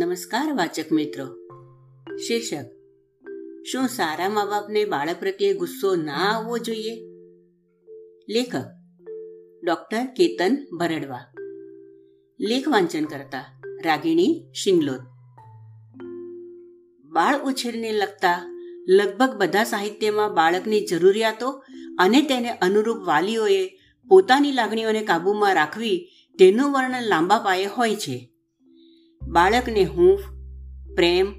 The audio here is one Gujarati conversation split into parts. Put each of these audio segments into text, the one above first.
નમસ્કાર વાચક મિત્રો. શીર્ષક, શું સારા મા બાપને બાળક પ્રત્યે ગુસ્સો ના આવવો જોઈએ? લેખક, ડોક્ટર કેતન ભરડવા. લેખ વાંચન કરતા રાગિણી શિંગલોદ બાળ ઉછેરને લગતા લગભગ બધા સાહિત્યમાં બાળકની જરૂરિયાતો અને તેને અનુરૂપ વાલીઓએ પોતાની લાગણીઓને કાબૂમાં રાખવી તેનું વર્ણન લાંબા પાયે હોય છે. બાળકને હૂંફ, પ્રેમ,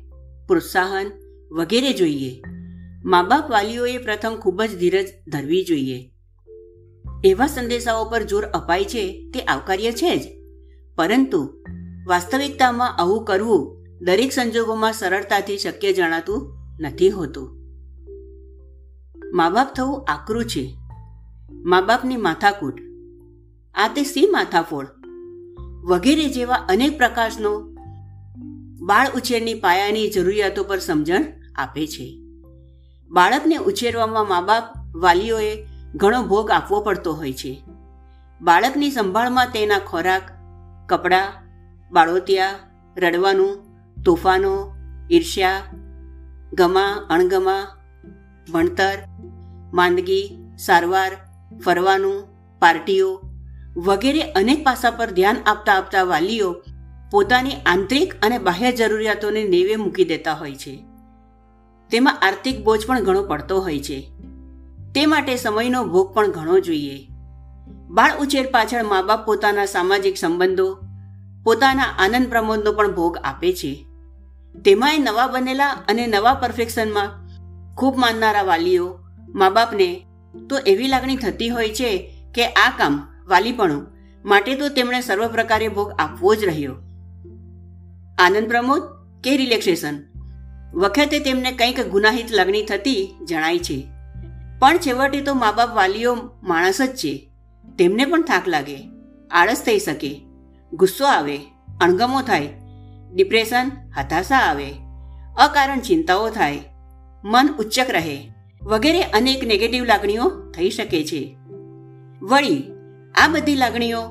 પ્રોત્સાહન વગેરે જોઈએ. મા બાપ વાલીઓએ પ્રથમ ખૂબ જ ધીરજ ધરવી જોઈએ. એવા સંદેશાઓ પર જોર અપાય છે તે આવકાર્ય છે જ. પરંતુ વાસ્તવિકતામાં આવું કરવું દરેક સંજોગોમાં સરળતાથી શક્ય જણાતું નથી હોતું. મા બાપ થવું આકરું છે. મા બાપની માથાકૂટ. આ તે સી માથાફોડ? વગેરે જેવા અનેક પ્રકાશનો બાળ ઉછેરની પાયાની જરૂરિયાતો પર સમજણ આપે છે. બાળકને ઉછેરવામાં મા બાપ વાલીઓએ ઘણો ભોગ આપવો પડતો હોય છે. બાળકની સંભાળમાં તેના ખોરાક, કપડાં, બાળોતિયા, રડવાનું, તોફાનો, ઈર્ષ્યા, ગમા, અણગમા, ભણતર, માંદગી, સારવાર, ફરવાનું, પાર્ટીઓ વગેરે અનેક પાસા પર ધ્યાન આપતા આપતા વાલીઓ પોતાની આંતરિક અને બાહ્ય જરૂરિયાતોને નેવે મૂકી દેતા હોય છે. તેમાં આર્થિક બોજ પણ ઘણો પડતો હોય છે. તે માટે સમયનો ભોગ પણ ઘણો જોઈએ. બાળ ઉછેર પાછળ મા બાપ પોતાના સામાજિક સંબંધો, પોતાના આનંદ પ્રમોદનો પણ ભોગ આપે છે. તેમાંય નવા બનેલા અને નવા પરફેક્શનમાં ખૂબ માનનારા વાલીઓ મા બાપને તો એવી લાગણી થતી હોય છે કે આ કામ વાલીપણું માટે તો તેમણે સર્વ પ્રકારે ભોગ આપવો જ રહ્યો. આનંદ પ્રમોદ, કે રિલેક્સેશન? વખતે તેમને કંઈક ગુનાહિત લાગણી થતી જણાય છે. પણ છેવટે તો મા બાપ વાલીઓ માણસ જ છે. તેમને પણ થાક લાગે, આળસ થઈ શકે, ગુસ્સો આવે, અણગમો થાય, ડિપ્રેશન, હતાશા આવે, અકારણ ચિંતાઓ થાય, મન ઉચ્ચક રહે, વગેરે અનેક નેગેટિવ લાગણીઓ થઈ શકે છે. વળી, આ બધી લાગણીઓ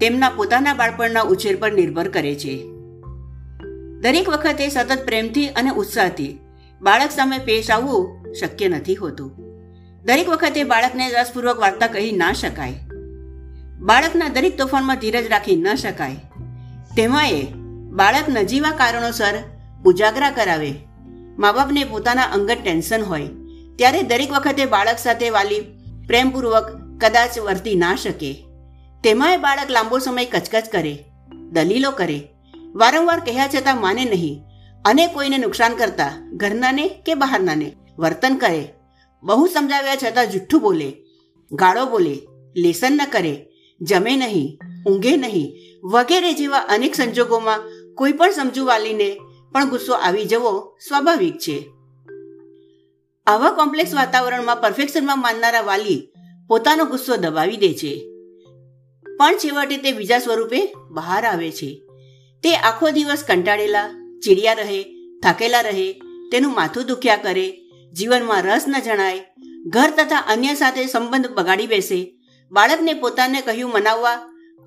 તેમના પોતાના બાળપણના ઉછેર પર નિર્ભર કરે છે. દરેક વખતે સતત પ્રેમથી અને ઉત્સાહથી બાળક સામે પેશ આવવું શક્ય નથી હોતું. દરેક વખતે બાળકને રસપૂર્વક વાર્તા કહી ના શકાય. બાળકના દરેક તોફાનમાં ધીરજ રાખી ન શકાય. તેમાંય બાળક નજીવા કારણોસર ઉજાગરા કરાવે. મા બાપને પોતાના અંગત ટેન્શન હોય, ત્યારે દરેક વખતે બાળક સાથે વાલી પ્રેમપૂર્વક કદાચ વર્તી ના શકે. તેમાંય બાળક લાંબો સમય કચકચ કરે, દલીલો કરે વારંવાર કહ્યા છતાં માને નહીં. અને કોઈને નુકસાન કરતા ઘરનાને કે બહારનાને વર્તન કરે. બહુ સમજાવ્યા છતાં જુઠ્ઠું બોલે, ગાળો બોલે, લેસન ન કરે, જમે નહીં, ઊંઘે નહીં, વગેરે જેવા અનેક સંજોગોમાં કોઈ પણ સમજુ વાલીને પણ ગુસ્સો આવી જવો સ્વાભાવિક છે. આવા કોમ્પ્લેક્સ વાતાવરણમાં પરફેક્શનમાં માનનારા વાલી પોતાનો ગુસ્સો દબાવી દે છે. પણ છેવટે તે બીજા સ્વરૂપે બહાર આવે છે. તે આખો દિવસ કંટાળેલા, ચીડિયા રહે, થાકેલા રહે, તેનું માથું દુખ્યા કરે, જીવનમાં રસ ન જણાય, ઘર તથા અન્ય સાથે સંબંધ બગાડી બેસે, બાળકને પોતાને કહ્યું મનાવવા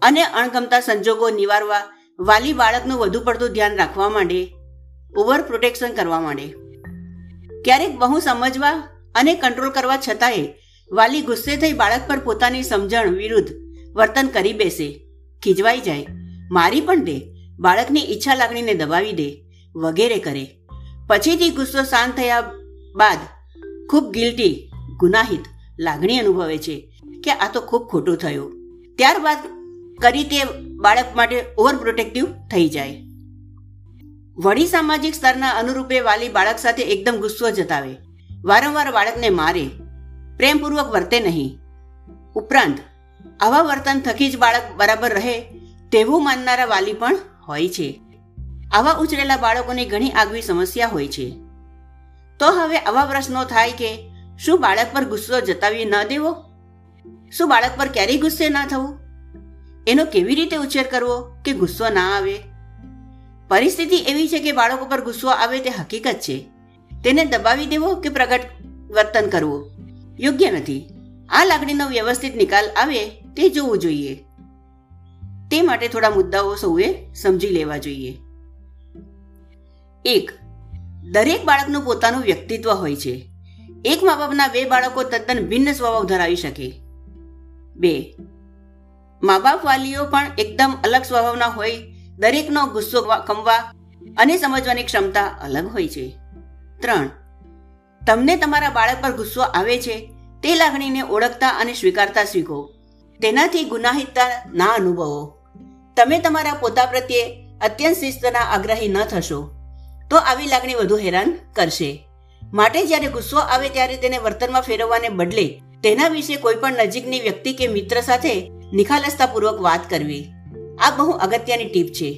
અને અણગમતા સંજોગો નિવારવા વાલી બાળકનું વધુ પડતું ધ્યાન રાખવા માંડે, ઓવર પ્રોટેક્શન કરવા માંડે. ક્યારેક બહુ સમજવા અને કંટ્રોલ કરવા છતાંય વાલી ગુસ્સે થઈ બાળક પર પોતાની સમજણ વિરુદ્ધ વર્તન કરી બેસે, ખીજવાઈ જાય, મારી પણ દે બાળકની ઈચ્છા લાગણીને દબાવી દે, વગેરે કરે. પછીથી ગુસ્સો શાંત થયા બાદ ખૂબ ગિલ્ટી, ગુનાહિત લાગણી અનુભવે છે કે આ તો ખૂબ ખોટું થયું. ત્યારબાદ કરી તે બાળક માટે ઓવર પ્રોટેક્ટિવ થઈ જાય. વળી સામાજિક સ્તરના અનુરૂપે વાલી બાળક સાથે એકદમ ગુસ્સો જતાવે. વારંવાર બાળકને મારે, પ્રેમપૂર્વક વર્તે નહીં. ઉપરાંત, આવા વર્તન થકી જ બાળક બરાબર રહે તેવું માનનારા વાલી પણ હોય છે. આવા ઉછરેલા બાળકોની ઘણી આગવી સમસ્યા હોય છે. તો હવે આવા પ્રશ્નો થાય કે, શું બાળક પર ગુસ્સો જતાવી ન દેવો? શું બાળક પર ક્યારેય ગુસ્સે ના થવું? એનો કેવી રીતે ઉછેર કરવો કે ગુસ્સો ના આવે? પરિસ્થિતિ એવી છે કે બાળકો પર ગુસ્સો આવે તે હકીકત છે. તેને દબાવી દેવો કે પ્રગટ વર્તન કરવું? યોગ્ય નથી. આ લાગણીનો વ્યવસ્થિત નિકાલ આવે તે જોવું જોઈએ. તે માટે થોડા મુદ્દાઓ સૌએ સમજી લેવા જોઈએ. એક, દરેક બાળકનું પોતાનું વ્યક્તિત્વ હોય છે. એક મા બાપના બે બાળકો તદ્દન ભિન્ન સ્વભાવ ધરાવી શકે. બે મા બાપ વાલીઓ પણ એકદમ અલગ સ્વભાવના હોય, દરેકનો ગુસ્સો કમવા અને સમજવાની ક્ષમતા અલગ હોય છે. ત્રણ, તમને તમારા બાળક પર ગુસ્સો આવે છે, તે લાગણીને ઓળખતા અને સ્વીકારતા શીખો. તેનાથી ગુનાહિતતા ના અનુભવો. તમે તમારા પોતા પ્રત્યે અત્યંત શિસ્તના આગ્રહી ન થશો. તો આવી લાગણી વધુ હેરાન કરશે. માટે જ્યારે ગુસ્સો આવે ત્યારે તેને વર્તનમાં ફેરવવાને બદલે તેના વિશે કોઈ પણ નજીકની વ્યક્તિ કે મિત્ર સાથે નિખાલસતાપૂર્વક વાત કરવી. આ બહુ અગત્યની ટીપ છે,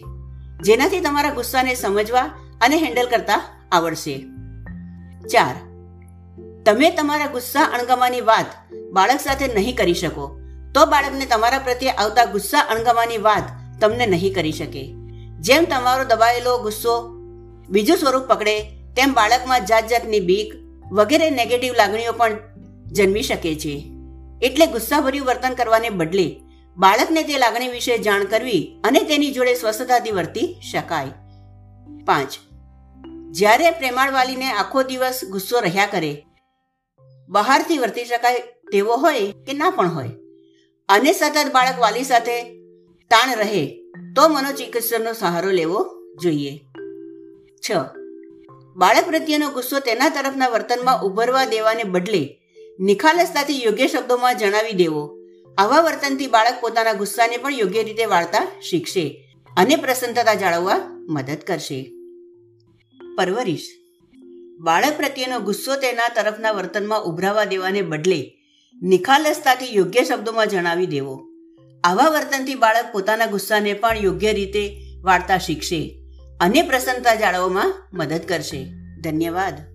જેનાથી તમારા ગુસ્સાને સમજવા અને હેન્ડલ કરતા આવડશે. ચાર, તમે તમારા ગુસ્સા અણગમાની વાત બાળક સાથે નહીં કરી શકો. તો બાળકને તમારા પ્રત્યે આવતા ગુસ્સા અણગમાની વાત તમને નહીં કરી શકે. જેમ તમારો દબાયેલો ગુસ્સો બીજું સ્વરૂપ પકડે, તેમ બાળકમાં જાત જાતની બીક વગેરે નેગેટિવ લાગણીઓ પણ જન્મી શકે છે. એટલે ગુસ્સાભર્યું વર્તન કરવાને બદલે બાળકને તે લાગણી વિશે જાણ કરવી અને તેની જોડે સ્વસ્થતાથી વર્તી શકાય. પાંચ. જ્યારે પ્રેમાળવાલીને આખો દિવસ ગુસ્સો રહ્યા કરે, બહારથી વર્તી શકાય તેવો હોય કે ના પણ હોય. અને સતત બાળક વાલી સાથે તાણ રહે, તો મનોચિકિત્સકનો સહારો લેવો જોઈએ. છ. બાળક પ્રત્યેનો ગુસ્સો તેના તરફના વર્તનમાં ઉભરવા દેવાને બદલે નિખાલસતાથી યોગ્ય શબ્દોમાં જણાવી દેવો. આવા વર્તનથી બાળક પોતાના ગુસ્સાને પણ યોગ્ય રીતે વાળતા શીખશે અને પ્રસન્નતા જાળવવા મદદ કરશે. પરવરિશ. બાળક પ્રત્યેનો ગુસ્સો તેના તરફના વર્તનમાં ઉભરાવા દેવાને બદલે નિખાલસતાથી યોગ્ય શબ્દોમાં જણાવી દેવો. આવા વર્તનથી બાળક પોતાના ગુસ્સાને પણ યોગ્ય રીતે વાર્તા શીખશે અને પ્રસન્નતા જાળવવામાં મદદ કરશે. ધન્યવાદ.